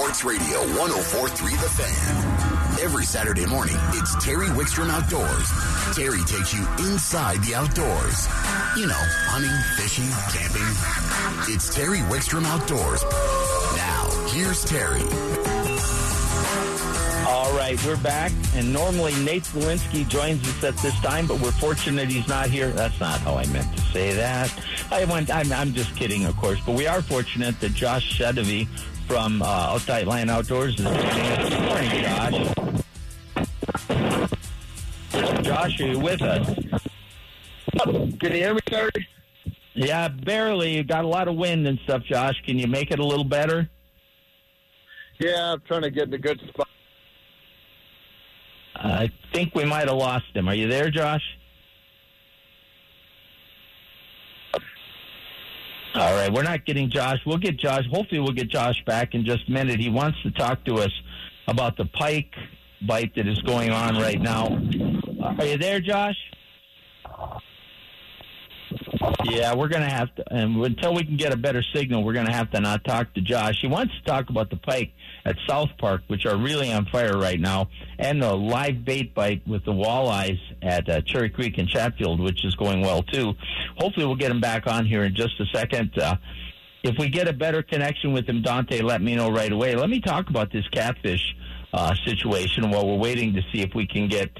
Sports Radio 1043 The Fan. Every Saturday morning, it's Terry Wickstrom Outdoors. Terry takes you inside the outdoors. You know, hunting, fishing, camping. It's Terry Wickstrom Outdoors. Now, here's Terry. All right, we're back, and normally Nate Zielinski joins us at this time, but we're fortunate he's not here. That's not how I meant to say that. I went. I'm, I'm just kidding, of course, but we are fortunate that Josh Sedivy from uh, Outside Land Outdoors is joining. Good morning, Josh. Josh, are you with us? Can you hear me, Terry? Yeah, barely. You got a lot of wind and stuff, Josh. Can you make it a little better? Yeah, I'm trying to get in a good spot. I think we might have lost him. Are you there, Josh? All right, we're not getting Josh. We'll get Josh. Hopefully, we'll get Josh back in just a minute. He wants to talk to us about the pike bite that is going on right now. Are you there, Josh? Yeah, we're going to have to, and until we can get a better signal, we're going to have to not talk to Josh. He wants to talk about the pike at South Park, which are really on fire right now, and the live bait bite with the walleyes at uh, Cherry Creek and Chatfield, which is going well too. Hopefully, we'll get him back on here in just a second. Uh, if we get a better connection with him, Dante, let me know right away. Let me talk about this catfish uh, situation while we're waiting to see if we can get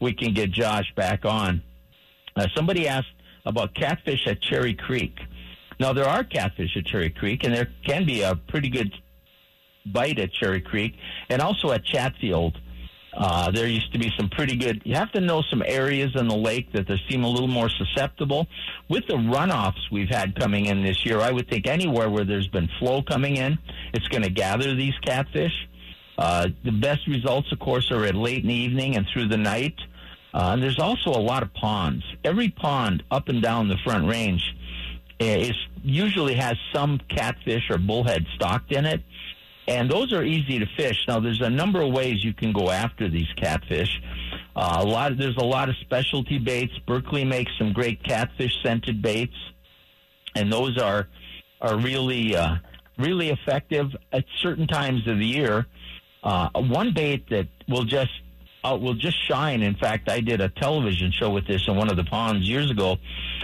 we can get Josh back on. Uh, somebody asked about catfish at Cherry Creek. Now there are catfish at Cherry Creek, and there can be a pretty good bite at Cherry Creek, and also at Chatfield. Uh, there used to be some pretty good. You have to know some areas in the lake that they seem a little more susceptible. With the runoffs we've had coming in this year, I would think anywhere where there's been flow coming in, it's going to gather these catfish. Uh, the best results, of course, are at late in the evening and through the night. Uh, and there's also a lot of ponds. Every pond up and down the Front Range is usually has some catfish or bullhead stocked in it, and those are easy to fish. Now, there's a number of ways you can go after these catfish. Uh, a lot there's a lot of specialty baits. Berkley makes some great catfish scented baits, and those are are really uh, really effective at certain times of the year. Uh, one bait that will just uh, will just shine. In fact, I did a television show with this in one of the ponds years ago,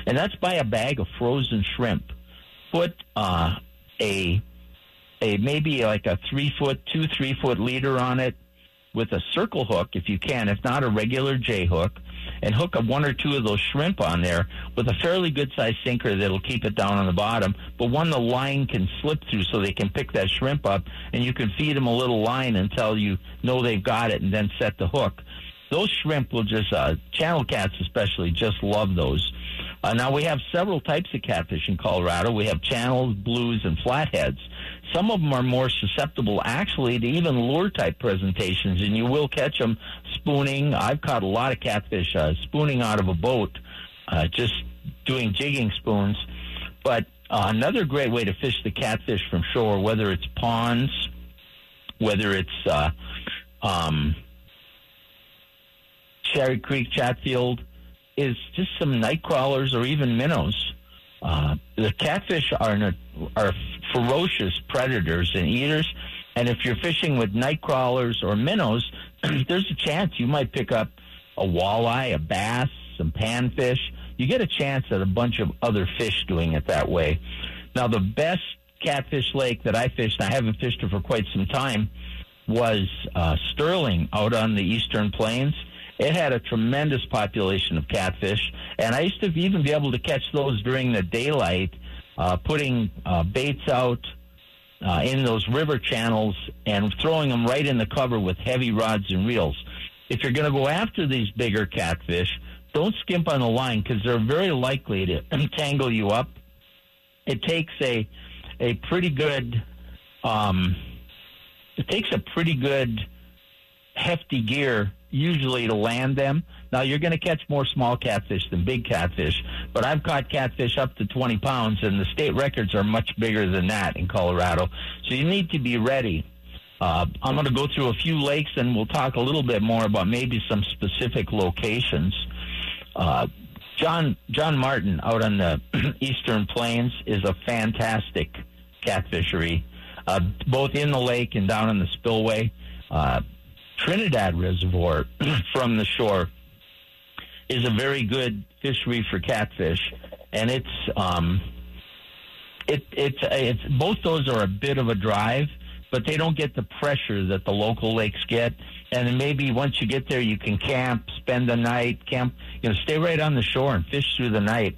and that's by a bag of frozen shrimp. Put uh, a a maybe like a three foot, two three foot leader on it with a circle hook if you can, if not a regular J hook, and hook a one or two of those shrimp on there with a fairly good sized sinker that'll keep it down on the bottom, but one the line can slip through so they can pick that shrimp up, and you can feed them a little line until you know they've got it, and then set the hook. Those shrimp will just, uh, channel cats especially, just love those. Uh, now we have several types of catfish in Colorado. We have channels, blues, and flatheads. Some of them are more susceptible, actually, to even lure type presentations, and you will catch them spooning. I've caught a lot of catfish uh, spooning out of a boat, uh, just doing jigging spoons. But uh, another great way to fish the catfish from shore, whether it's ponds, whether it's uh, um, Cherry Creek, Chatfield, is just some night crawlers or even minnows. Uh, the catfish are are ferocious predators and eaters, and if you're fishing with night crawlers or minnows, there's a chance you might pick up a walleye, a bass, some panfish. You get a chance at a bunch of other fish doing it that way. Now, the best catfish lake that I fished, I haven't fished it for quite some time, was uh, Sterling out on the eastern plains it had a tremendous population of catfish, and I used to even be able to catch those during the daylight, uh, putting uh, baits out uh, in those river channels and throwing them right in the cover with heavy rods and reels. If you're going to go after these bigger catfish, don't skimp on the line because they're very likely to entangle you up. It takes a a pretty good um, it takes a pretty good hefty gear usually to land them. Now you're going to catch more small catfish than big catfish, but I've caught catfish up to 20 pounds, and the state records are much bigger than that in Colorado. So you need to be ready. Uh, I'm going to go through a few lakes, and we'll talk a little bit more about maybe some specific locations. Uh, John John Martin out on the Eastern Plains is a fantastic catfishery. uh, both in the lake and down in the spillway. Uh, Trinidad Reservoir from the shore is a very good fishery for catfish, and it's um, it it's it's both those are a bit of a drive, but they don't get the pressure that the local lakes get. And maybe once you get there, you can camp, spend the night, camp, you know, stay right on the shore and fish through the night.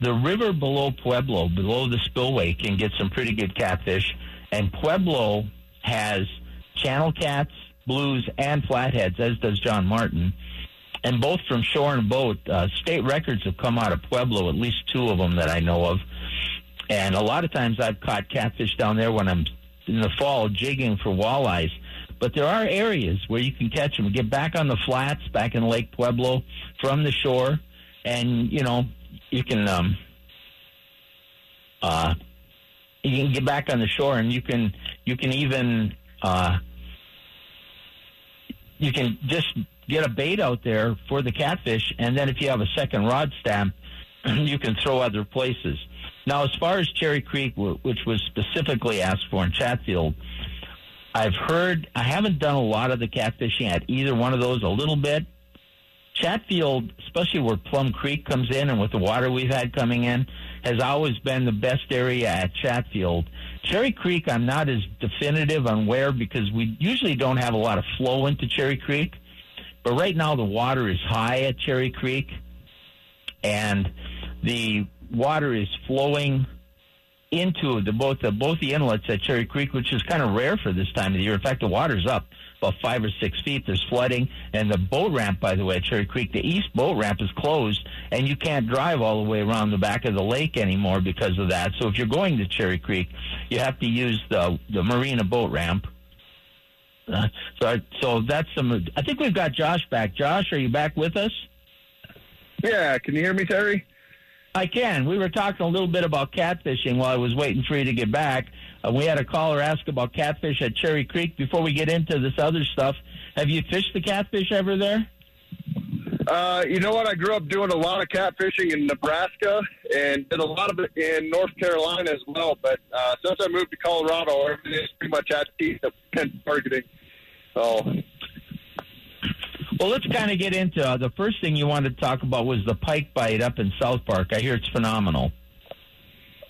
The river below Pueblo, below the spillway, can get some pretty good catfish, and Pueblo has channel cats, blues, and flatheads, as does John Martin and both from shore and boat. Uh, state records have come out of Pueblo, at least two of them that I know of. And a lot of times I've caught catfish down there when I'm in the fall jigging for walleyes. But there are areas where you can catch them. Get back on the flats, back in Lake Pueblo from the shore, and you know you can um, uh, you can get back on the shore, and you can you can even uh, you can just get a bait out there for the catfish, and then if you have a second rod stamp, you can throw other places. Now, as far as Cherry Creek, which was specifically asked for in Chatfield, I've heard, I haven't done a lot of the catfishing at either one of those, a little bit. Chatfield, especially where Plum Creek comes in and with the water we've had coming in, has always been the best area at Chatfield. Cherry Creek, I'm not as definitive on where because we usually don't have a lot of flow into Cherry Creek. But right now the water is high at Cherry Creek, and the water is flowing into the both the both the inlets at Cherry Creek, which is kind of rare for this time of the year. In fact, the water's up about five or six feet. There's flooding, and the boat ramp, by the way, at Cherry Creek, the east boat ramp is closed, and you can't drive all the way around the back of the lake anymore because of that. So if you're going to Cherry Creek, you have to use the the marina boat ramp. Uh, so, so that's some. I think we've got Josh back. Josh, are you back with us? Yeah, can you hear me, Terry? I can. We were talking a little bit about catfishing while I was waiting for you to get back. Uh, we had a caller ask about catfish at Cherry Creek. Before we get into this other stuff, have you fished the catfish ever there? Uh, you know what? I grew up doing a lot of catfishing in Nebraska and did a lot of it in North Carolina as well. But uh, since I moved to Colorado, everything's pretty much at teeth of targeting. So. Well, let's kind of get into uh, the first thing you wanted to talk about was the pike bite up in South Park. I hear it's phenomenal.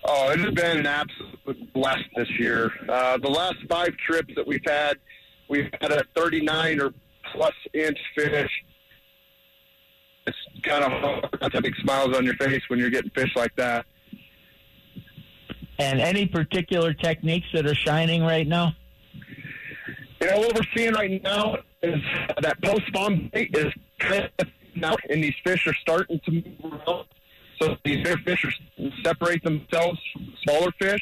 Oh, it has been an absolute blast this year. Uh, the last five trips that we've had, we've had a 39 or plus inch fish it's kind of hard not to big smiles on your face when you're getting fish like that. And any particular techniques that are shining right now? You know what we're seeing right now is that post spawn bait is kind of now, and these fish are starting to move around. So these bigger fish are separate themselves from smaller fish.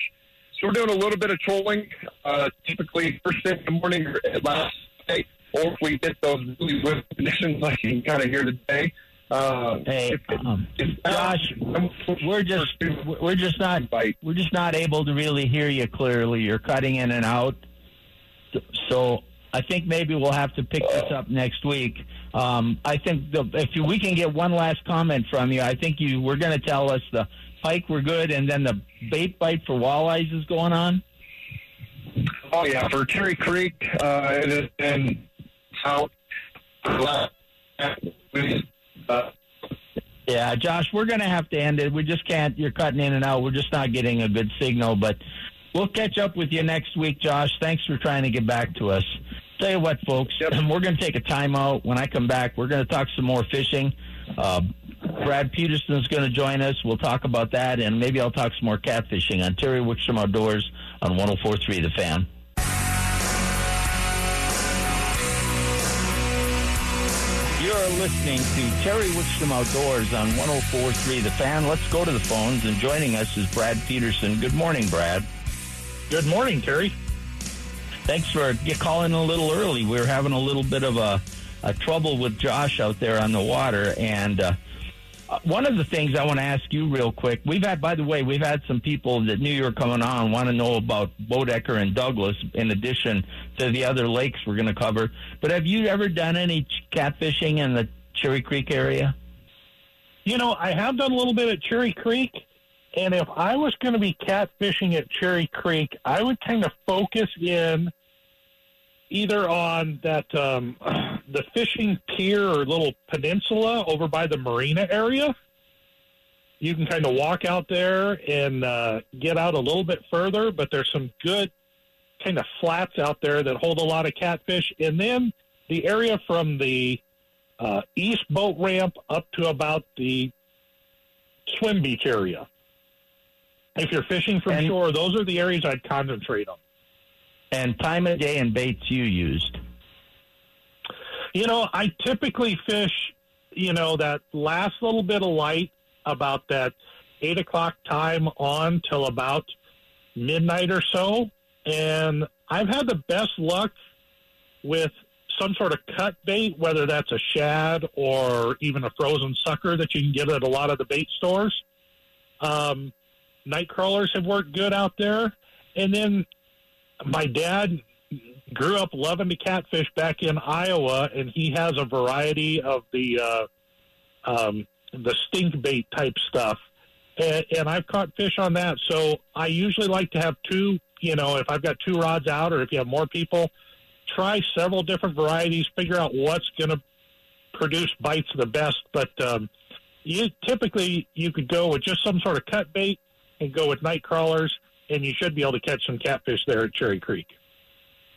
So we're doing a little bit of trolling, uh, typically first thing in the morning or at last day, or if we get those really good conditions like you can kind of hear today, uh, hey, um, Josh, we're just we're just not we're just not able to really hear you clearly. You're cutting in and out. So I think maybe we'll have to pick this up next week. Um, I think the, if we can get one last comment from you, I think you we're going to tell us the pike were good, and then the bait bite for walleyes is going on. Oh yeah, for Cherry Creek, uh, been out. Uh, yeah, Josh, we're going to have to end it. We just can't. You're cutting in and out. We're just not getting a good signal, but we'll catch up with you next week, Josh. Thanks for trying to get back to us. Tell you what, folks, yep. we're going to take a timeout. When I come back, we're going to talk some more fishing. Uh, Brad Peterson is going to join us. We'll talk about that, and maybe I'll talk some more catfishing on Terry Wickstrom Outdoors on 104.3 The Fan. You're listening to Terry Wickstrom Outdoors on 104.3 The Fan. Let's go to the phones, and joining us is Brad Peterson. Good morning, Brad. Good morning, Terry. Thanks for calling a little early. We are having a little bit of a, a trouble with Josh out there on the water, and uh, uh, one of the things I want to ask you real quick, we've had, by the way, we've had some people that knew you were coming on want to know about Boedecker and Douglas in addition to the other lakes we're going to cover. But have you ever done any catfishing in the Cherry Creek area? You know, I have done a little bit at Cherry Creek, And if I was going to be catfishing at Cherry Creek, I would kind of focus in either on that um, the fishing pier or little peninsula over by the marina area. You can kind of walk out there and uh, get out a little bit further, but there's some good kind of flats out there that hold a lot of catfish. And then the area from the uh, east boat ramp up to about the swim beach area. If you're fishing from And- shore, those are the areas I'd concentrate on. And time of day and baits you used. You know, I typically fish, you know, that last little bit of light about that eight o'clock time on till about midnight or so. And I've had the best luck with some sort of cut bait, whether that's a shad or even a frozen sucker that you can get at a lot of the bait stores. Um, night crawlers have worked good out there. And then my dad grew up loving to catfish back in Iowa, and he has a variety of the uh, um, the stink bait type stuff, and, and I've caught fish on that. So I usually like to have two. You know, if I've got two rods out, or if you have more people, try several different varieties, figure out what's going to produce bites the best. But um, you typically you could go with just some sort of cut bait and go with night crawlers, and you should be able to catch some catfish there at Cherry Creek.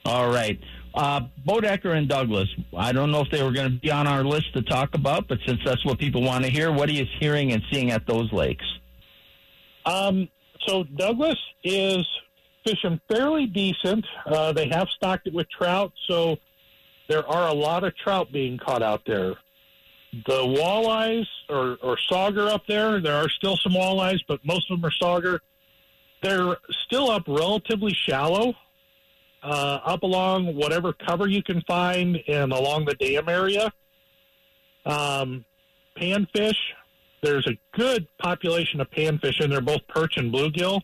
All right. Uh, Boedecker and Douglas. I don't know if they were going to be on our list to talk about, but since that's what people want to hear, what are you hearing and seeing at those lakes? Um, so Douglas is fishing fairly decent. Uh, they have stocked it with trout, so there are a lot of trout being caught out there. The walleyes or, or sauger up there, there are still some walleyes, but most of them are sauger. They're still up relatively shallow, uh, up along whatever cover you can find and along the dam area. Um, panfish, there's a good population of panfish in there, both perch and bluegill.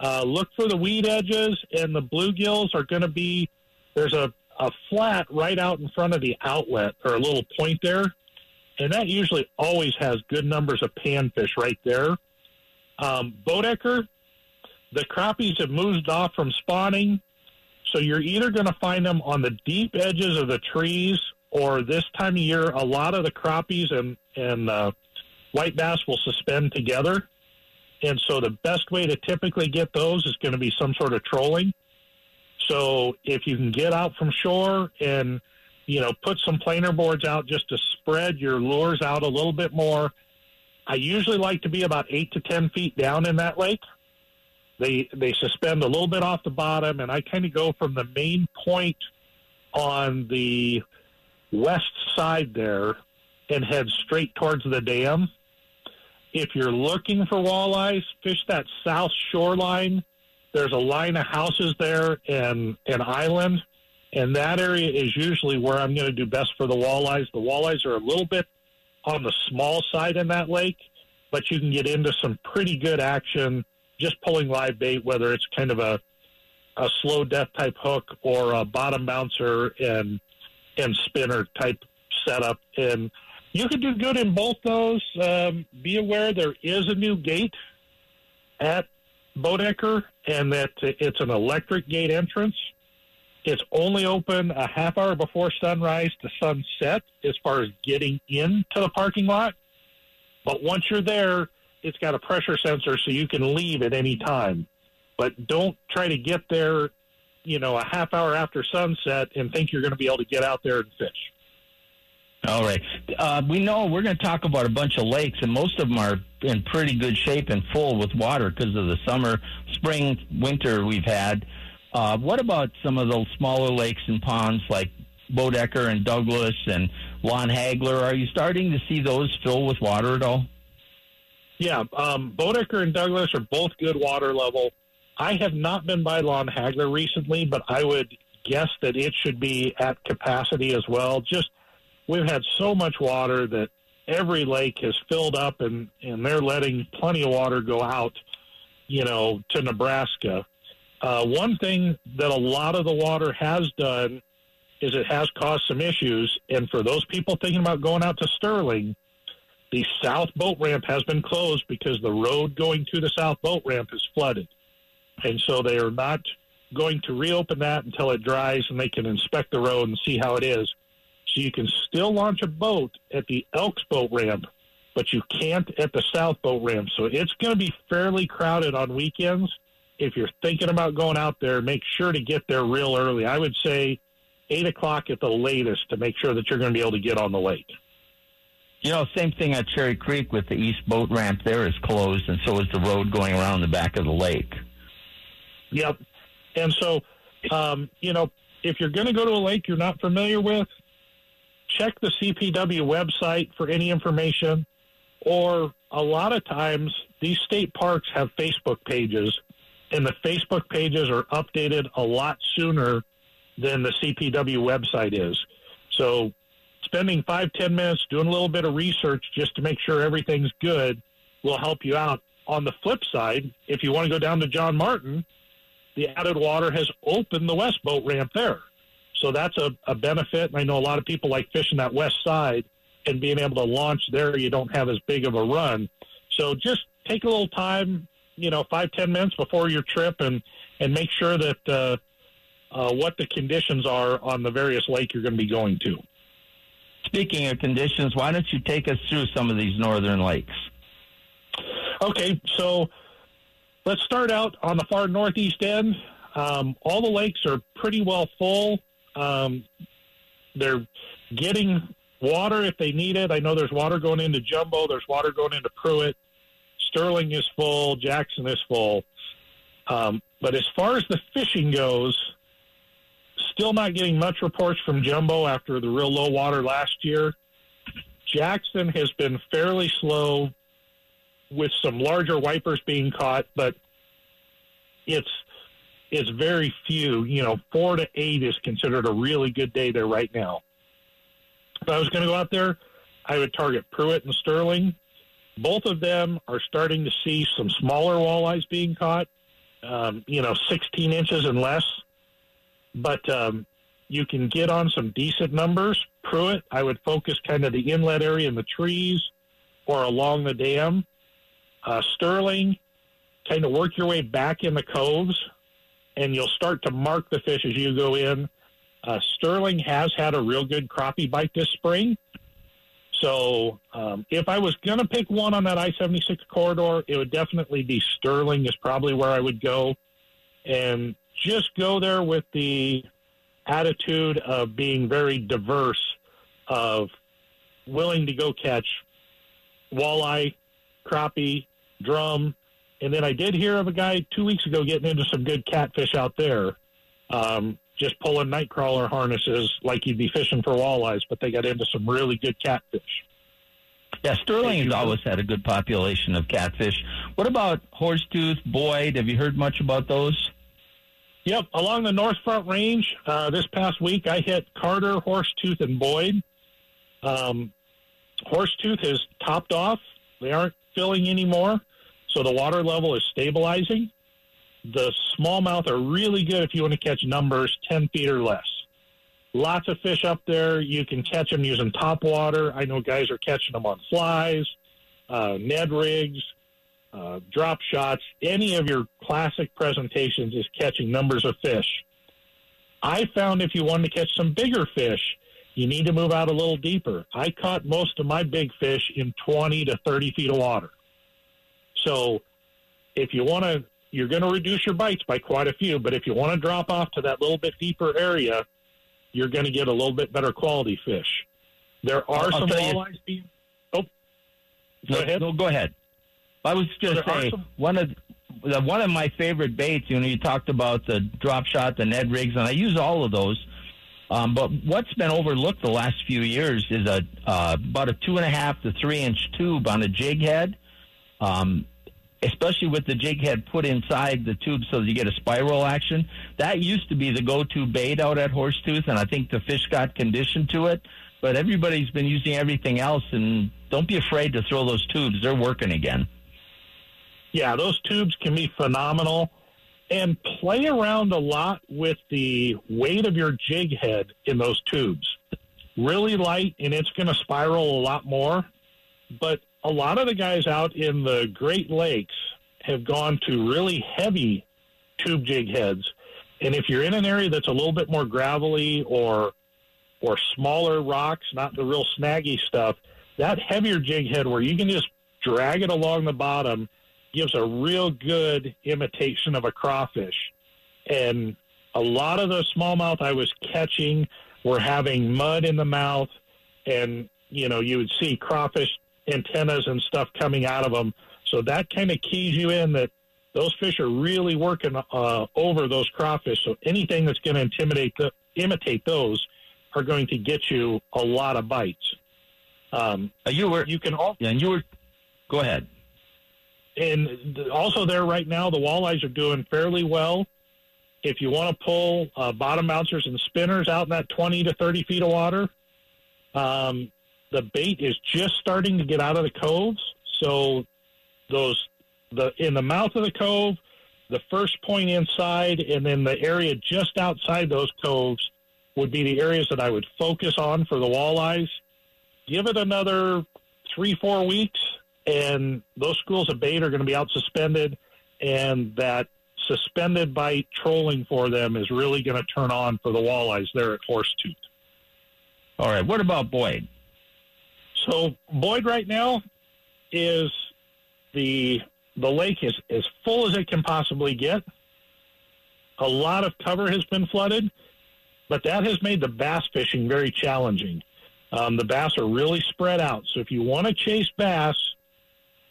Uh, look for the weed edges, and the bluegills are going to be there's a, a flat right out in front of the outlet or a little point there, and that usually always has good numbers of panfish right there. Um, Boedecker, the crappies have moved off from spawning, so you're either going to find them on the deep edges of the trees, or this time of year, a lot of the crappies and and uh, white bass will suspend together. And so the best way to typically get those is going to be some sort of trolling. So if you can get out from shore and, you know, put some planer boards out just to spread your lures out a little bit more. I usually like to be about eight to 10 feet down in that lake. They, they suspend a little bit off the bottom and I kind of go from the main point on the west side there and head straight towards the dam. If you're looking for walleyes, fish that south shoreline. There's a line of houses there and an island, and that area is usually where I'm going to do best for the walleyes. The walleyes are a little bit on the small side in that lake, but you can get into some pretty good action just pulling live bait, whether it's kind of a a slow death type hook or a bottom bouncer and and spinner type setup. And you can do good in both those. Um, be aware there is a new gate at Boedecker, and that it's an electric gate entrance. It's only open a half hour before sunrise to sunset as far as getting into the parking lot. But once you're there, it's got a pressure sensor so you can leave at any time. But don't try to get there, you know, a half hour after sunset and think you're going to be able to get out there and fish. All right. Uh, we know we're going to talk about a bunch of lakes, and most of them are in pretty good shape and full with water because of the summer, spring, winter we've had. Uh, what about some of those smaller lakes and ponds like Boedecker and Douglas and Lon Hagler? Are you starting to see those fill with water at all? Yeah, um, Boedecker and Douglas are both good water level. I have not been by Lon Hagler recently, but I would guess that it should be at capacity as well. Just we've had so much water that every lake has filled up, and and they're letting plenty of water go out, you know, to Nebraska. Uh, one thing that a lot of the water has done is it has caused some issues, and for those people thinking about going out to Sterling, the south boat ramp has been closed because the road going to the south boat ramp is flooded. And so they are not going to reopen that until it dries and they can inspect the road and see how it is. So you can still launch a boat at the Elks boat ramp, but you can't at the South boat ramp. So it's going to be fairly crowded on weekends. If you're thinking about going out there, make sure to get there real early. I would say eight o'clock at the latest to make sure that you're going to be able to get on the lake. You know, same thing at Cherry Creek with the east boat ramp there is closed, and so is the road going around the back of the lake. Yep. And so, um, you know, if you're going to go to a lake you're not familiar with, check the CPW website for any information. Or a lot of times, these state parks have Facebook pages, and the Facebook pages are updated a lot sooner than the CPW website is. So, spending five, ten minutes doing a little bit of research just to make sure everything's good will help you out. On the flip side, if you want to go down to John Martin, the added water has opened the west boat ramp there. So that's a, a benefit. And I know a lot of people like fishing that west side and being able to launch there. You don't have as big of a run. So just take a little time, you know, five, ten minutes before your trip and, and make sure that uh, uh, what the conditions are on the various lake you're going to be going to. Speaking of conditions, why don't you take us through some of these northern lakes? Okay, so let's start out on the far northeast end. Um, all the lakes are pretty well full. Um, they're getting water if they need it. I know there's water going into Jumbo. There's water going into Prewitt. Sterling is full. Jackson is full. Um, but as far as the fishing goes, still not getting much reports from Jumbo after the real low water last year. Jackson has been fairly slow with some larger wipers being caught, but it's is very few. You know, four to eight is considered a really good day there right now. If I was going to go out there, I would target Prewitt and Sterling. Both of them are starting to see some smaller walleyes being caught, um, you know, 16 inches and less. But um, you can get on some decent numbers. Prewitt, I would focus kind of the inlet area in the trees or along the dam. Uh, Sterling, kind of work your way back in the coves and you'll start to mark the fish as you go in. Uh, Sterling has had a real good crappie bite this spring. So um, if I was going to pick one on that I 76 corridor, it would definitely be Sterling, is probably where I would go. And just go there with the attitude of being very diverse, of willing to go catch walleye, crappie, drum, and then I did hear of a guy two weeks ago getting into some good catfish out there, um, just pulling nightcrawler harnesses like you'd be fishing for walleyes, but they got into some really good catfish. Yeah, Sterling has always had a good population of catfish. What about Horsetooth, Boyd? Have you heard much about those? Yep, along the North Front Range uh, this past week, I hit Carter, Horsetooth, and Boyd. Um, Horsetooth has topped off; they aren't filling anymore. So the water level is stabilizing. The smallmouth are really good if you want to catch numbers 10 feet or less. Lots of fish up there. You can catch them using top water. I know guys are catching them on flies, uh, Ned rigs, uh, drop shots. Any of your classic presentations is catching numbers of fish. I found if you wanted to catch some bigger fish, you need to move out a little deeper. I caught most of my big fish in 20 to 30 feet of water. So if you want to, you're going to reduce your bites by quite a few, but if you want to drop off to that little bit deeper area, you're going to get a little bit better quality fish. There are I'll some walleyes being. Oh, go ahead. No, go ahead. I was going to say some, one of the, one of my favorite baits. You know, you talked about the drop shot, the Ned rigs, and I use all of those. Um, but what's been overlooked the last few years is a uh, about a two and a half to three inch tube on a jig head. Um, especially with the jig head put inside the tube so you get a spiral action. That used to be the go-to bait out at Horsetooth, and I think the fish got conditioned to it. But everybody's been using everything else, and don't be afraid to throw those tubes. They're working again. Yeah, those tubes can be phenomenal. And play around a lot with the weight of your jig head in those tubes. Really light, and it's going to spiral a lot more but a lot of the guys out in the Great Lakes have gone to really heavy tube jig heads. And if you're in an area that's a little bit more gravelly or or smaller rocks, not the real snaggy stuff, that heavier jig head where you can just drag it along the bottom gives a real good imitation of a crawfish. And a lot of the smallmouth I was catching were having mud in the mouth, and you know you would see crawfish antennas and stuff coming out of them. So that kind of keys you in that those fish are really working uh, over those crawfish. So anything that's going to intimidate the, imitate those are going to get you a lot of bites. Um, uh, you were you can all yeah, and you were go ahead. And also there right now, the walleyes are doing fairly well. If you want to pull uh, bottom bouncers and spinners out in that 20 to 30 feet of water, um, the bait is just starting to get out of the coves. So those the in the mouth of the cove, the first point inside, and then the area just outside those coves would be the areas that I would focus on for the walleyes. Give it another three, four weeks, and those schools of bait are going to be out suspended, and that suspended bite trolling for them is really going to turn on for the walleyes there at Horsetooth. All right. What about Boyd? So Boyd right now is the the lake is as full as it can possibly get. A lot of cover has been flooded, but that has made the bass fishing very challenging. Um, the bass are really spread out. So if you want to chase bass,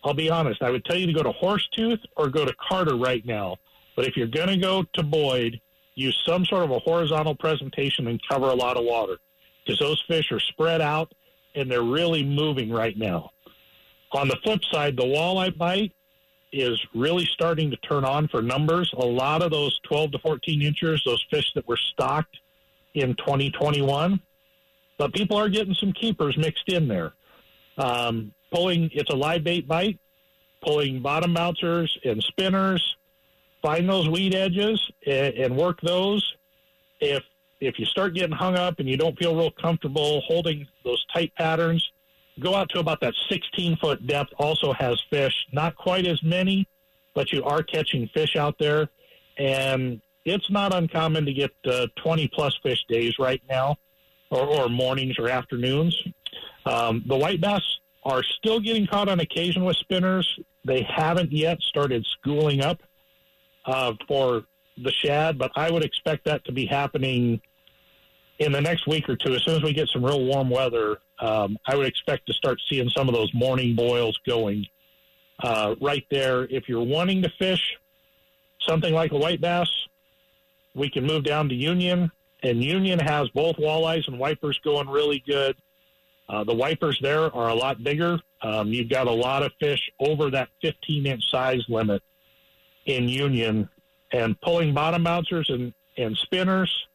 I'll be honest, I would tell you to go to Horsetooth or go to Carter right now. But if you're going to go to Boyd, use some sort of a horizontal presentation and cover a lot of water because those fish are spread out and they're really moving right now. On the flip side, the walleye bite is really starting to turn on for numbers. A lot of those 12 to 14 inches, those fish that were stocked in 2021, but people are getting some keepers mixed in there. Um, pulling, it's a live bait bite, pulling bottom bouncers and spinners, find those weed edges and, and work those. If if you start getting hung up and you don't feel real comfortable holding those tight patterns, go out to about that 16 foot depth. Also has fish, not quite as many, but you are catching fish out there, and it's not uncommon to get uh, 20 plus fish days right now, or, or mornings or afternoons. Um, the white bass are still getting caught on occasion with spinners. They haven't yet started schooling up uh, for the shad, but I would expect that to be happening in the next week or two. As soon as we get some real warm weather, um, I would expect to start seeing some of those morning boils going uh, right there. If you're wanting to fish something like a white bass, we can move down to Union, and Union has both walleyes and wipers going really good. Uh, the wipers there are a lot bigger. Um, you've got a lot of fish over that 15 inch size limit in Union, and pulling bottom bouncers and, and spinners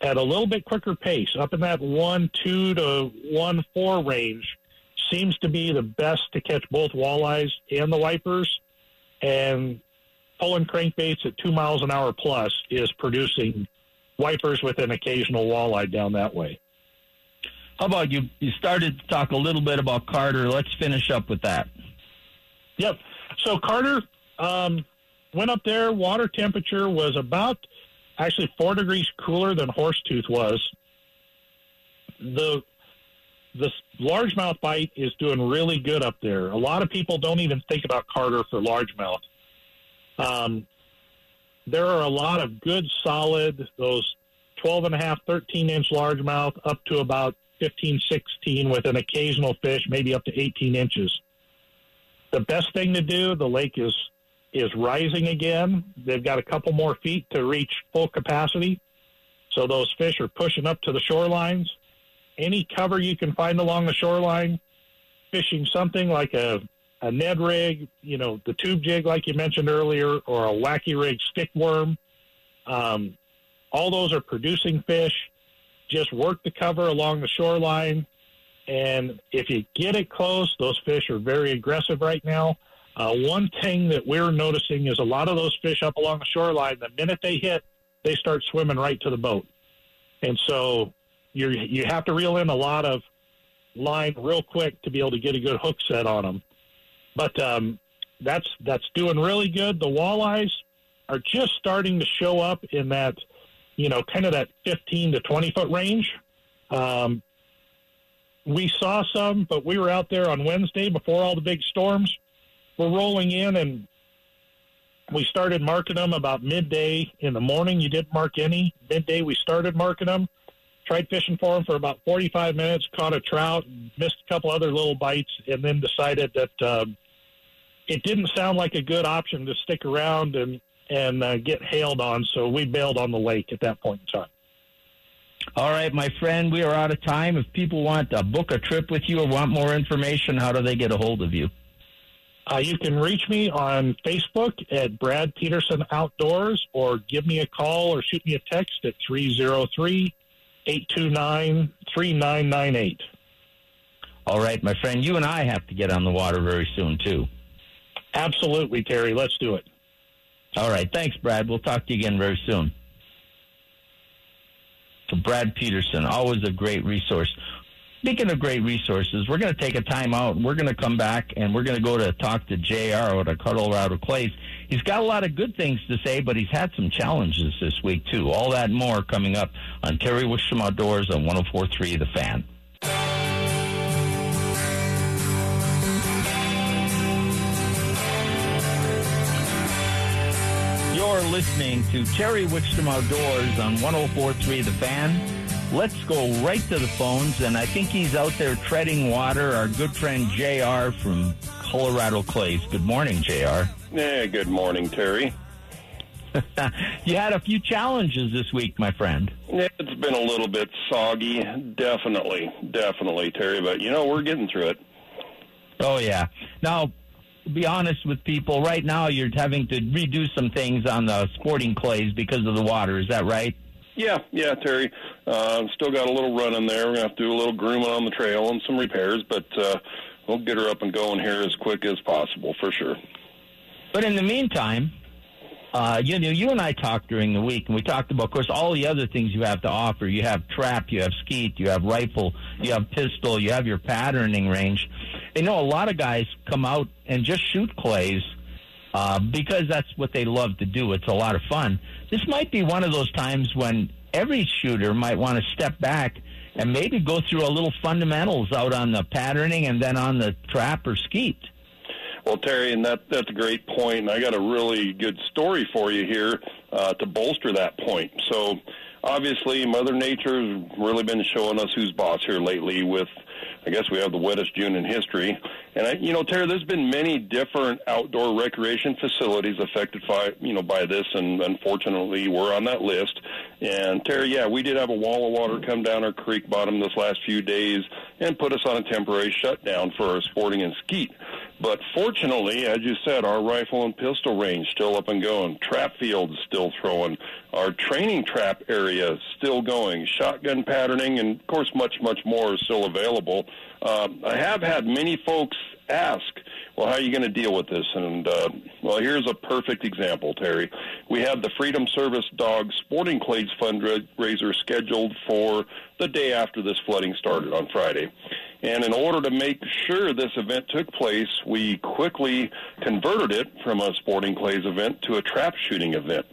at a little bit quicker pace, up in that one two to one four range, seems to be the best to catch both walleyes and the wipers. And pulling crankbaits at two miles an hour plus is producing wipers with an occasional walleye down that way. How about you? You started to talk a little bit about Carter. Let's finish up with that. Yep. So Carter um, went up there. Water temperature was about actually four degrees cooler than Horsetooth was. The the largemouth bite is doing really good up there. A lot of people don't even think about Carter for largemouth. Um, there are a lot of good, solid, those 12 and a half, 13 inch largemouth up to about 15, 16 with an occasional fish, maybe up to 18 inches. The best thing to do, the lake is is rising again. They've got a couple more feet to reach full capacity. So those fish are pushing up to the shorelines. Any cover you can find along the shoreline, fishing something like a, a Ned rig, you know, the tube jig, like you mentioned earlier, or a wacky rig stick worm. Um, all those are producing fish. Just work the cover along the shoreline. And if you get it close, those fish are very aggressive right now. Uh, one thing that we're noticing is a lot of those fish up along the shoreline, the minute they hit, they start swimming right to the boat. And so you you have to reel in a lot of line real quick to be able to get a good hook set on them. But um, that's that's doing really good. The walleyes are just starting to show up in that, you know, kind of that 15 to 20 foot range. Um, we saw some, but we were out there on Wednesday before all the big storms were rolling in, and we started marking them about midday in the morning. You didn't mark any. Midday, we started marking them. Tried fishing for them for about 45 minutes, caught a trout, missed a couple other little bites, and then decided that um, it didn't sound like a good option to stick around and and uh, get hailed on. So we bailed on the lake at that point in time. All right, my friend, we are out of time. If people want to book a trip with you or want more information, how do they get a hold of you? Uh, you can reach me on Facebook at Brad Peterson Outdoors or give me a call or shoot me a text at 303 829 3998. All right, my friend, you and I have to get on the water very soon, too. Absolutely, Terry. Let's do it. All right. Thanks, Brad. We'll talk to you again very soon. So Brad Peterson, always a great resource. Speaking of great resources, we're going to take a time out. We're going to come back and we're going to go to talk to JR out of Colorado Clays. He's got a lot of good things to say, but he's had some challenges this week, too. All that and more coming up on Terry Wickstrom Outdoors on 1043 The Fan. You're listening to Terry Wickstrom Outdoors on 1043 The Fan. Let's go right to the phones, and I think he's out there treading water. Our good friend JR from Colorado Clays. Good morning, JR. Yeah, good morning, Terry. you had a few challenges this week, my friend. Yeah, it's been a little bit soggy, definitely, definitely, Terry. But you know, we're getting through it. Oh yeah. Now, be honest with people. Right now, you're having to redo some things on the sporting clays because of the water. Is that right? Yeah, yeah, Terry. Uh, still got a little run in there. We're gonna have to do a little grooming on the trail and some repairs, but uh, we'll get her up and going here as quick as possible for sure. But in the meantime, uh, you know, you and I talked during the week, and we talked about, of course, all the other things you have to offer. You have trap, you have skeet, you have rifle, you have pistol, you have your patterning range. You know, a lot of guys come out and just shoot clays uh, because that's what they love to do. It's a lot of fun. This might be one of those times when every shooter might want to step back and maybe go through a little fundamentals out on the patterning and then on the trap or skeet. Well, Terry, and that that's a great point. And I got a really good story for you here uh, to bolster that point. So, obviously, Mother Nature's really been showing us who's boss here lately with I guess we have the wettest June in history. And I, you know, Terry, there's been many different outdoor recreation facilities affected by, you know, by this, and unfortunately, we're on that list. And Terry, yeah, we did have a wall of water come down our creek bottom this last few days and put us on a temporary shutdown for our sporting and skeet. But fortunately, as you said, our rifle and pistol range still up and going. Trap field is still throwing. Our training trap area still going. Shotgun patterning and, of course, much, much more is still available. Uh, I have had many folks ask, well, how are you going to deal with this? And, uh, well, here's a perfect example, Terry. We have the Freedom Service Dog Sporting Clays fundraiser scheduled for the day after this flooding started on Friday. And in order to make sure this event took place, we quickly converted it from a sporting clays event to a trap shooting event.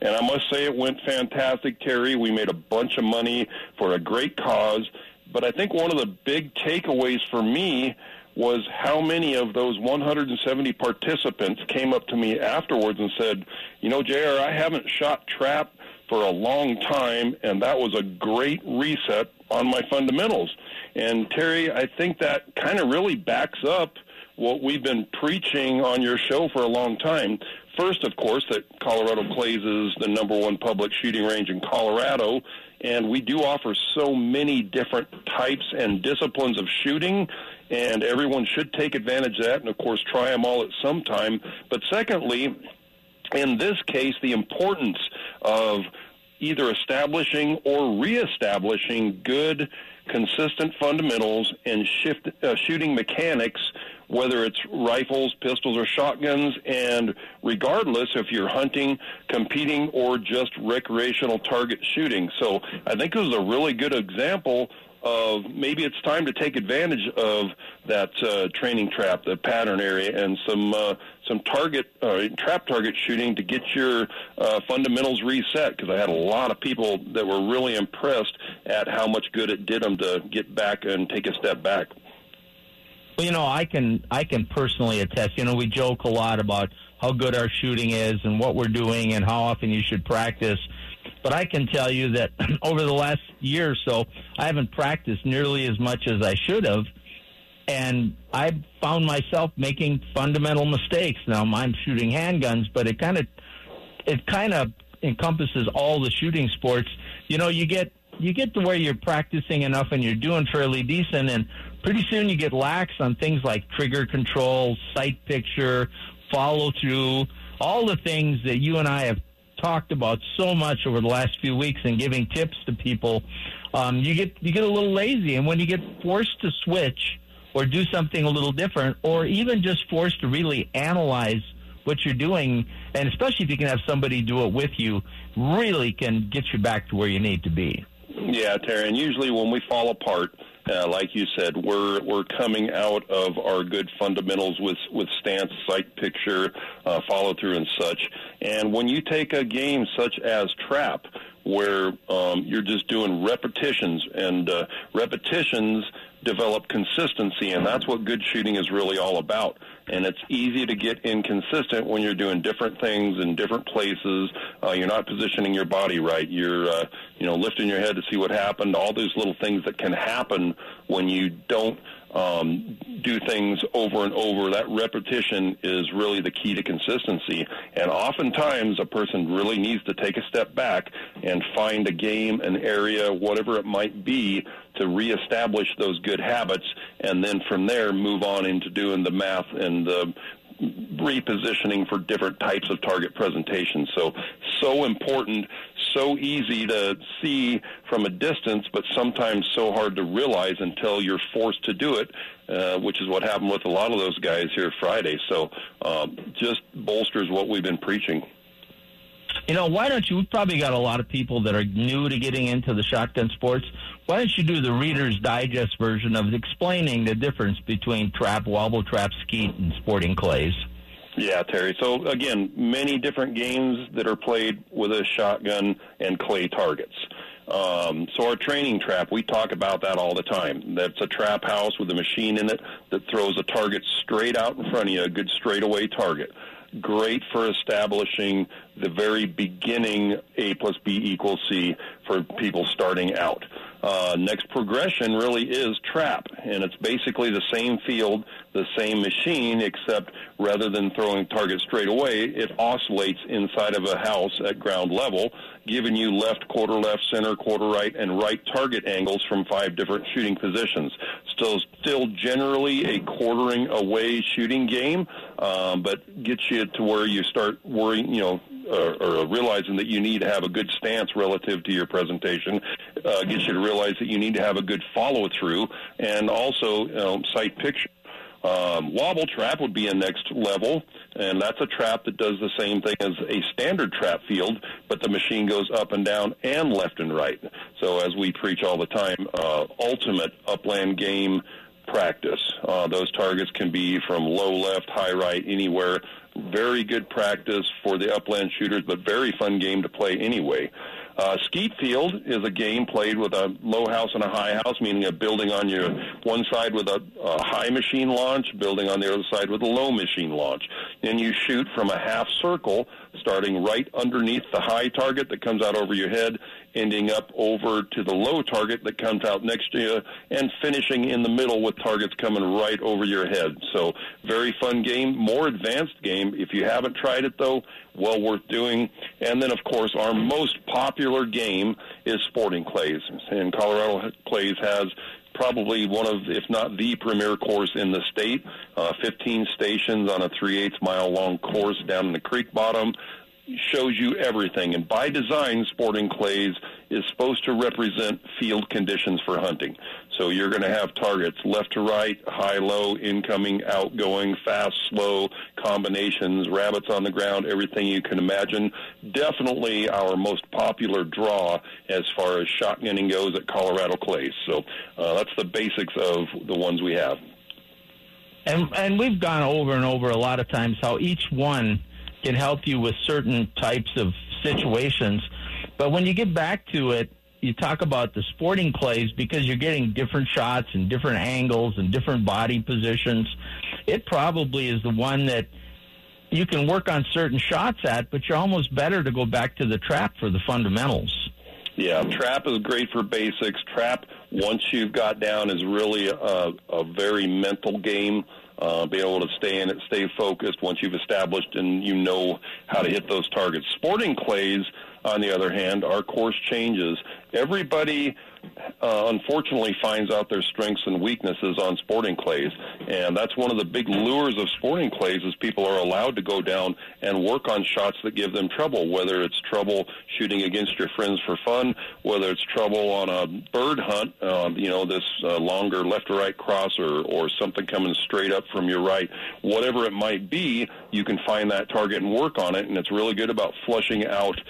And I must say it went fantastic, Terry. We made a bunch of money for a great cause. But I think one of the big takeaways for me was how many of those 170 participants came up to me afterwards and said, you know, JR, I haven't shot trap for a long time, and that was a great reset on my fundamentals. And Terry, I think that kind of really backs up what we've been preaching on your show for a long time. First, of course, that Colorado Clays is the number one public shooting range in Colorado, and we do offer so many different types and disciplines of shooting, and everyone should take advantage of that, and of course, try them all at some time. But secondly, in this case, the importance of either establishing or reestablishing good, consistent fundamentals and shift, uh, shooting mechanics, whether it's rifles, pistols, or shotguns, and regardless if you're hunting, competing, or just recreational target shooting. So I think it was a really good example of maybe it's time to take advantage of that uh, training trap, the pattern area, and some uh, some target uh, trap target shooting to get your uh, fundamentals reset. Because I had a lot of people that were really impressed at how much good it did them to get back and take a step back. Well, you know, I can I can personally attest. You know, we joke a lot about how good our shooting is and what we're doing and how often you should practice. But I can tell you that over the last year or so, I haven't practiced nearly as much as I should have. And I found myself making fundamental mistakes. Now I'm shooting handguns, but it kind of it kind of encompasses all the shooting sports. You know, you get you get to where you're practicing enough and you're doing fairly decent, and pretty soon you get lax on things like trigger control, sight picture, follow through, all the things that you and I have talked about so much over the last few weeks and giving tips to people, um, you get you get a little lazy, and when you get forced to switch or do something a little different, or even just forced to really analyze what you're doing, and especially if you can have somebody do it with you, really can get you back to where you need to be. Yeah, Terry, and usually when we fall apart, uh, like you said, we're we're coming out of our good fundamentals with with stance, sight picture, uh, follow through, and such. And when you take a game such as trap, where um, you're just doing repetitions and uh, repetitions develop consistency, and that's what good shooting is really all about. And it's easy to get inconsistent when you're doing different things in different places. Uh, you're not positioning your body right. You're, uh, you know, lifting your head to see what happened. All these little things that can happen when you don't um, do things over and over. That repetition is really the key to consistency. And oftentimes, a person really needs to take a step back and find a game, an area, whatever it might be, to reestablish those good habits, and then from there move on into doing the math and the repositioning for different types of target presentations. So, so important, so easy to see from a distance, but sometimes so hard to realize until you're forced to do it, uh, which is what happened with a lot of those guys here Friday. So, um, just bolsters what we've been preaching. You know, why don't you? We've probably got a lot of people that are new to getting into the shotgun sports. Why don't you do the Reader's Digest version of explaining the difference between trap, wobble trap, skeet, and sporting clays? Yeah, Terry. So again, many different games that are played with a shotgun and clay targets. Um, so our training trap, we talk about that all the time. That's a trap house with a machine in it that throws a target straight out in front of you, a good straightaway target great for establishing the very beginning A plus B equals C for people starting out. Uh, next progression really is trap, and it's basically the same field, the same machine, except rather than throwing target straight away, it oscillates inside of a house at ground level, giving you left, quarter left, center, quarter right, and right target angles from five different shooting positions. Still, still generally a quartering away shooting game, um, but gets you to where you start worrying, you know, or, or realizing that you need to have a good stance relative to your presentation, uh, gets you to realize that you need to have a good follow through, and also you know, sight picture. Um, wobble trap would be a next level, and that's a trap that does the same thing as a standard trap field, but the machine goes up and down and left and right. So, as we preach all the time, uh, ultimate upland game practice. Uh, those targets can be from low left, high right, anywhere. Very good practice for the upland shooters, but very fun game to play anyway. Uh, skeet field is a game played with a low house and a high house, meaning a building on your one side with a, a high machine launch, building on the other side with a low machine launch. And you shoot from a half circle, starting right underneath the high target that comes out over your head, ending up over to the low target that comes out next to you, and finishing in the middle with targets coming right over your head. So, very fun game, more advanced game. If you haven't tried it, though, well worth doing. And then, of course, our most popular game is Sporting Clays. And Colorado Clays has probably one of, if not the premier course in the state. Uh, 15 stations on a 3 8 mile long course down in the creek bottom shows you everything. And by design, Sporting Clays is supposed to represent field conditions for hunting. So you're going to have targets left to right, high, low, incoming, outgoing, fast, slow, combinations, rabbits on the ground, everything you can imagine. Definitely our most popular draw as far as shotgunning goes at Colorado Clays. So uh, that's the basics of the ones we have. And and we've gone over and over a lot of times how each one can help you with certain types of situations. But when you get back to it, you talk about the sporting clays because you're getting different shots and different angles and different body positions. It probably is the one that you can work on certain shots at, but you're almost better to go back to the trap for the fundamentals. Yeah, trap is great for basics. Trap, once you've got down, is really a, a very mental game. Uh, be able to stay in it, stay focused once you've established and you know how to hit those targets. Sporting clays, on the other hand, our course changes. Everybody uh, unfortunately finds out their strengths and weaknesses on sporting clays, and that's one of the big lures of sporting clays is people are allowed to go down and work on shots that give them trouble, whether it's trouble shooting against your friends for fun, whether it's trouble on a bird hunt, uh, you know, this uh, longer left or right cross or, or something coming straight up from your right, whatever it might be, you can find that target and work on it, and it's really good about flushing out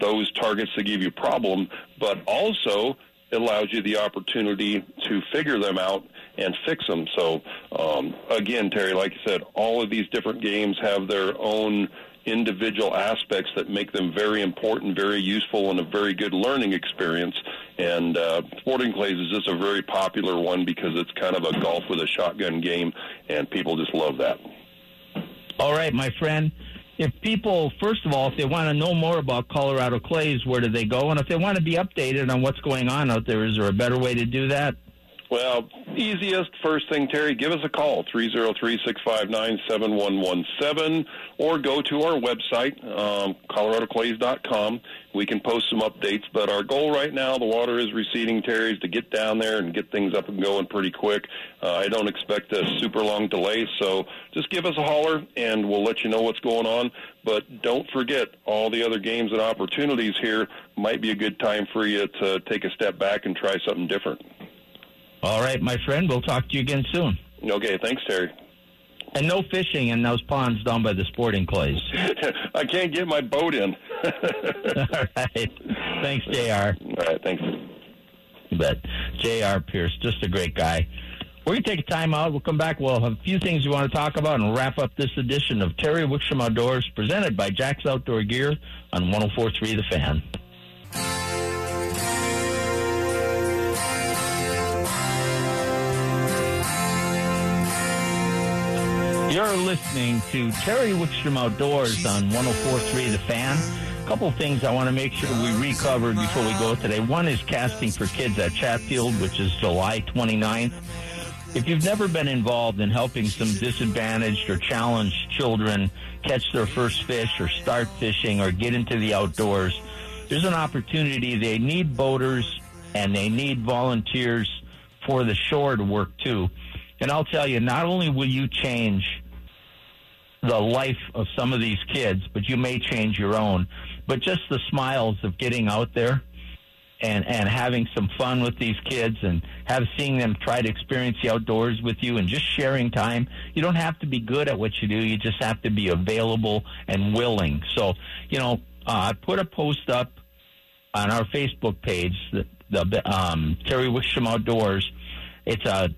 those targets that give you problem, but also it allows you the opportunity to figure them out and fix them. So, um, again, Terry, like you said, all of these different games have their own individual aspects that make them very important, very useful, and a very good learning experience. And uh, Sporting Clays is just a very popular one because it's kind of a golf with a shotgun game, and people just love that. All right, my friend if people, first of all, if they want to know more about Colorado Clays, where do they go? And if they want to be updated on what's going on out there, is there a better way to do that? Well, easiest first thing, Terry, give us a call, 303-659-7117, or go to our website, um, coloradoclays.com. We can post some updates, but our goal right now, the water is receding, Terry, is to get down there and get things up and going pretty quick. Uh, I don't expect a super long delay, so just give us a holler, and we'll let you know what's going on. But don't forget, all the other games and opportunities here might be a good time for you to take a step back and try something different. All right, my friend. We'll talk to you again soon. Okay, thanks, Terry. And no fishing in those ponds down by the sporting clays. I can't get my boat in. All right. Thanks, JR. All right, thanks. But JR Pierce, just a great guy. We're going to take a time out. We'll come back. We'll have a few things we want to talk about and wrap up this edition of Terry Wickstrom Outdoors presented by Jack's Outdoor Gear on 1043 The Fan. You're listening to Terry Wickstrom Outdoors on 1043 The Fan. A couple things I want to make sure we recover before we go today. One is casting for kids at Chatfield, which is July 29th. If you've never been involved in helping some disadvantaged or challenged children catch their first fish or start fishing or get into the outdoors, there's an opportunity. They need boaters and they need volunteers for the shore to work too. And I'll tell you, not only will you change the life of some of these kids, but you may change your own. But just the smiles of getting out there and and having some fun with these kids and have seeing them try to experience the outdoors with you and just sharing time. You don't have to be good at what you do. You just have to be available and willing. So, you know, uh, I put a post up on our Facebook page, the, the um, Terry Wickstrom Outdoors. It's a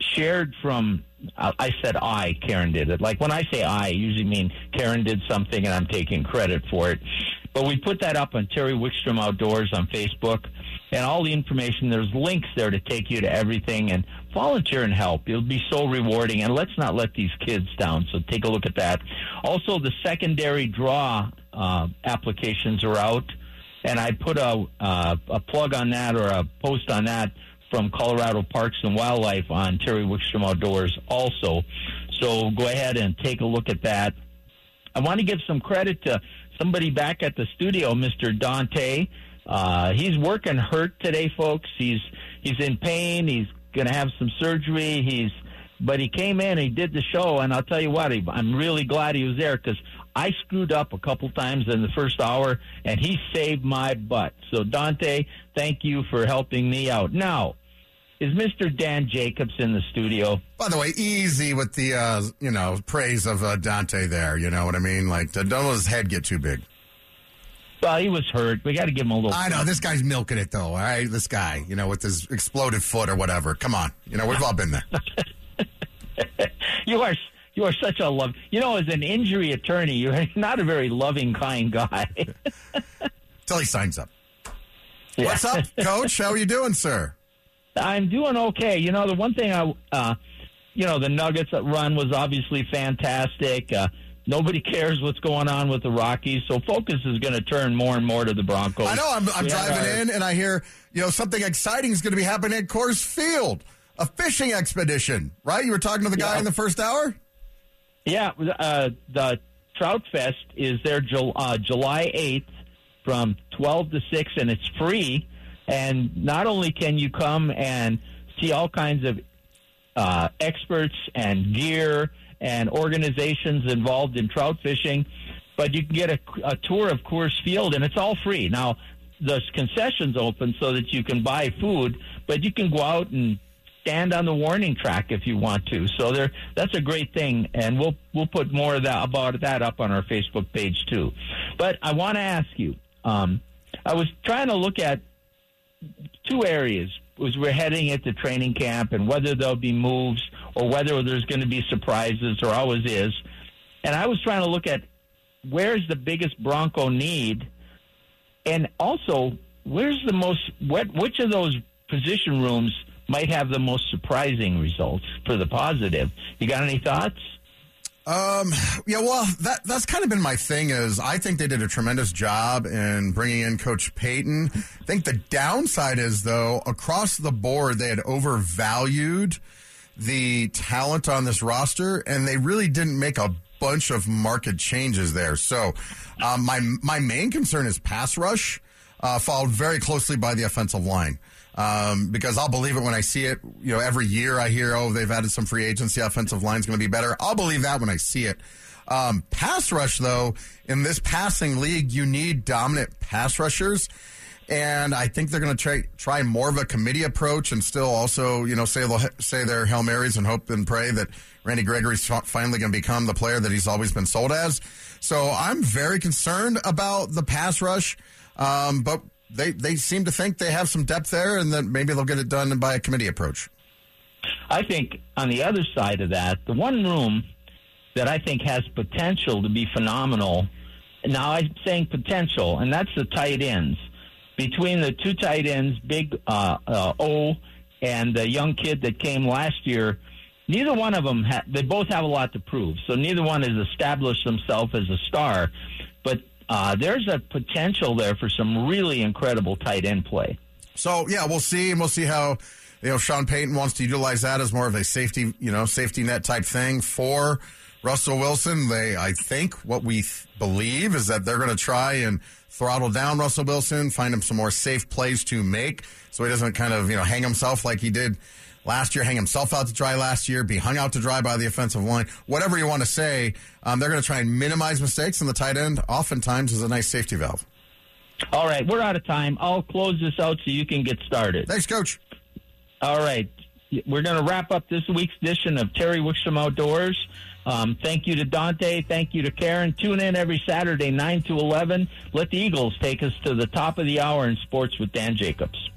shared from I said I, Karen did it. Like when I say I, I usually mean Karen did something and I'm taking credit for it. But we put that up on Terry Wickstrom Outdoors on Facebook and all the information. There's links there to take you to everything and volunteer and help. It'll be so rewarding. And let's not let these kids down. So take a look at that. Also, the secondary draw uh, applications are out. And I put a, uh, a plug on that or a post on that from Colorado Parks and Wildlife on Terry Wickstrom Outdoors also. So go ahead and take a look at that. I want to give some credit to somebody back at the studio, Mr. Dante. Uh, he's working hurt today, folks. He's he's in pain. He's going to have some surgery. He's but he came in, he did the show, and I'll tell you what, I'm really glad he was there because I screwed up a couple times in the first hour, and he saved my butt. So Dante, thank you for helping me out. Now, is Mr. Dan Jacobs in the studio? By the way, easy with the uh, you know praise of uh, Dante there. You know what I mean? Like, don't let his head get too big. Well, he was hurt. We got to give him a little. I know this guy's milking it though. All right, this guy, you know, with his exploded foot or whatever. Come on, you know, we've all been there. you are you are such a love. You know, as an injury attorney, you're not a very loving, kind guy. Till he signs up. Yeah. What's up, Coach? How are you doing, sir? I'm doing okay. You know, the one thing I, uh, you know, the Nuggets that run was obviously fantastic. Uh, nobody cares what's going on with the Rockies, so focus is going to turn more and more to the Broncos. I know. I'm, I'm driving our- in and I hear you know something exciting is going to be happening at Coors Field. A fishing expedition, right? You were talking to the guy Yeah. in the first hour. Yeah, uh, the Trout Fest is there Jul- uh, July 8th from 12 to 6, and it's free. And not only can you come and see all kinds of uh, experts and gear and organizations involved in trout fishing, but you can get a, a tour of Coors Field, and it's all free. Now, the concessions open so that you can buy food, but you can go out and stand on the warning track if you want to. So there, that's a great thing, and we'll we'll put more of that about that up on our Facebook page too. But I want to ask you. Um, I was trying to look at two areas as we're heading into training camp and whether there'll be moves or whether there's going to be surprises or always is. And I was trying to look at where's the biggest Bronco need and also where's the most what which of those position rooms might have the most surprising results for the positive. You got any thoughts? Um, yeah, well, that that's kind of been my thing. Is I think they did a tremendous job in bringing in Coach Payton. I think the downside is though, across the board, they had overvalued the talent on this roster, and they really didn't make a bunch of market changes there. So, um, my my main concern is pass rush, uh, followed very closely by the offensive line. Um, because I'll believe it when I see it. You know, every year I hear, oh, they've added some free agency. Offensive line's going to be better. I'll believe that when I see it. Um, pass rush, though, in this passing league, you need dominant pass rushers. And I think they're going to try try more of a committee approach, and still also, you know, say say their hail marys and hope and pray that Randy Gregory's finally going to become the player that he's always been sold as. So I'm very concerned about the pass rush, um, but they they seem to think they have some depth there, and that maybe they'll get it done by a committee approach. I think on the other side of that, the one room that I think has potential to be phenomenal. Now I'm saying potential, and that's the tight ends. Between the two tight ends, Big uh, uh, O and the young kid that came last year, neither one of them ha- they both have a lot to prove. So neither one has established themselves as a star, uh, there's a potential there for some really incredible tight end play. So yeah, we'll see, and we'll see how you know Sean Payton wants to utilize that as more of a safety, you know, safety net type thing for Russell Wilson. They, I think, what we th- believe is that they're going to try and throttle down Russell Wilson, find him some more safe plays to make, so he doesn't kind of you know hang himself like he did last year, hang himself out to dry last year, be hung out to dry by the offensive line. Whatever you want to say, um, they're going to try and minimize mistakes, and the tight end oftentimes is a nice safety valve. All right, we're out of time. I'll close this out so you can get started. Thanks, Coach. All right. We're going to wrap up this week's edition of Terry Wickstrom Outdoors. Um, thank you to Dante. Thank you to Karen. Tune in every Saturday, 9 to 11. Let the Eagles take us to the top of the hour in sports with Dan Jacobs.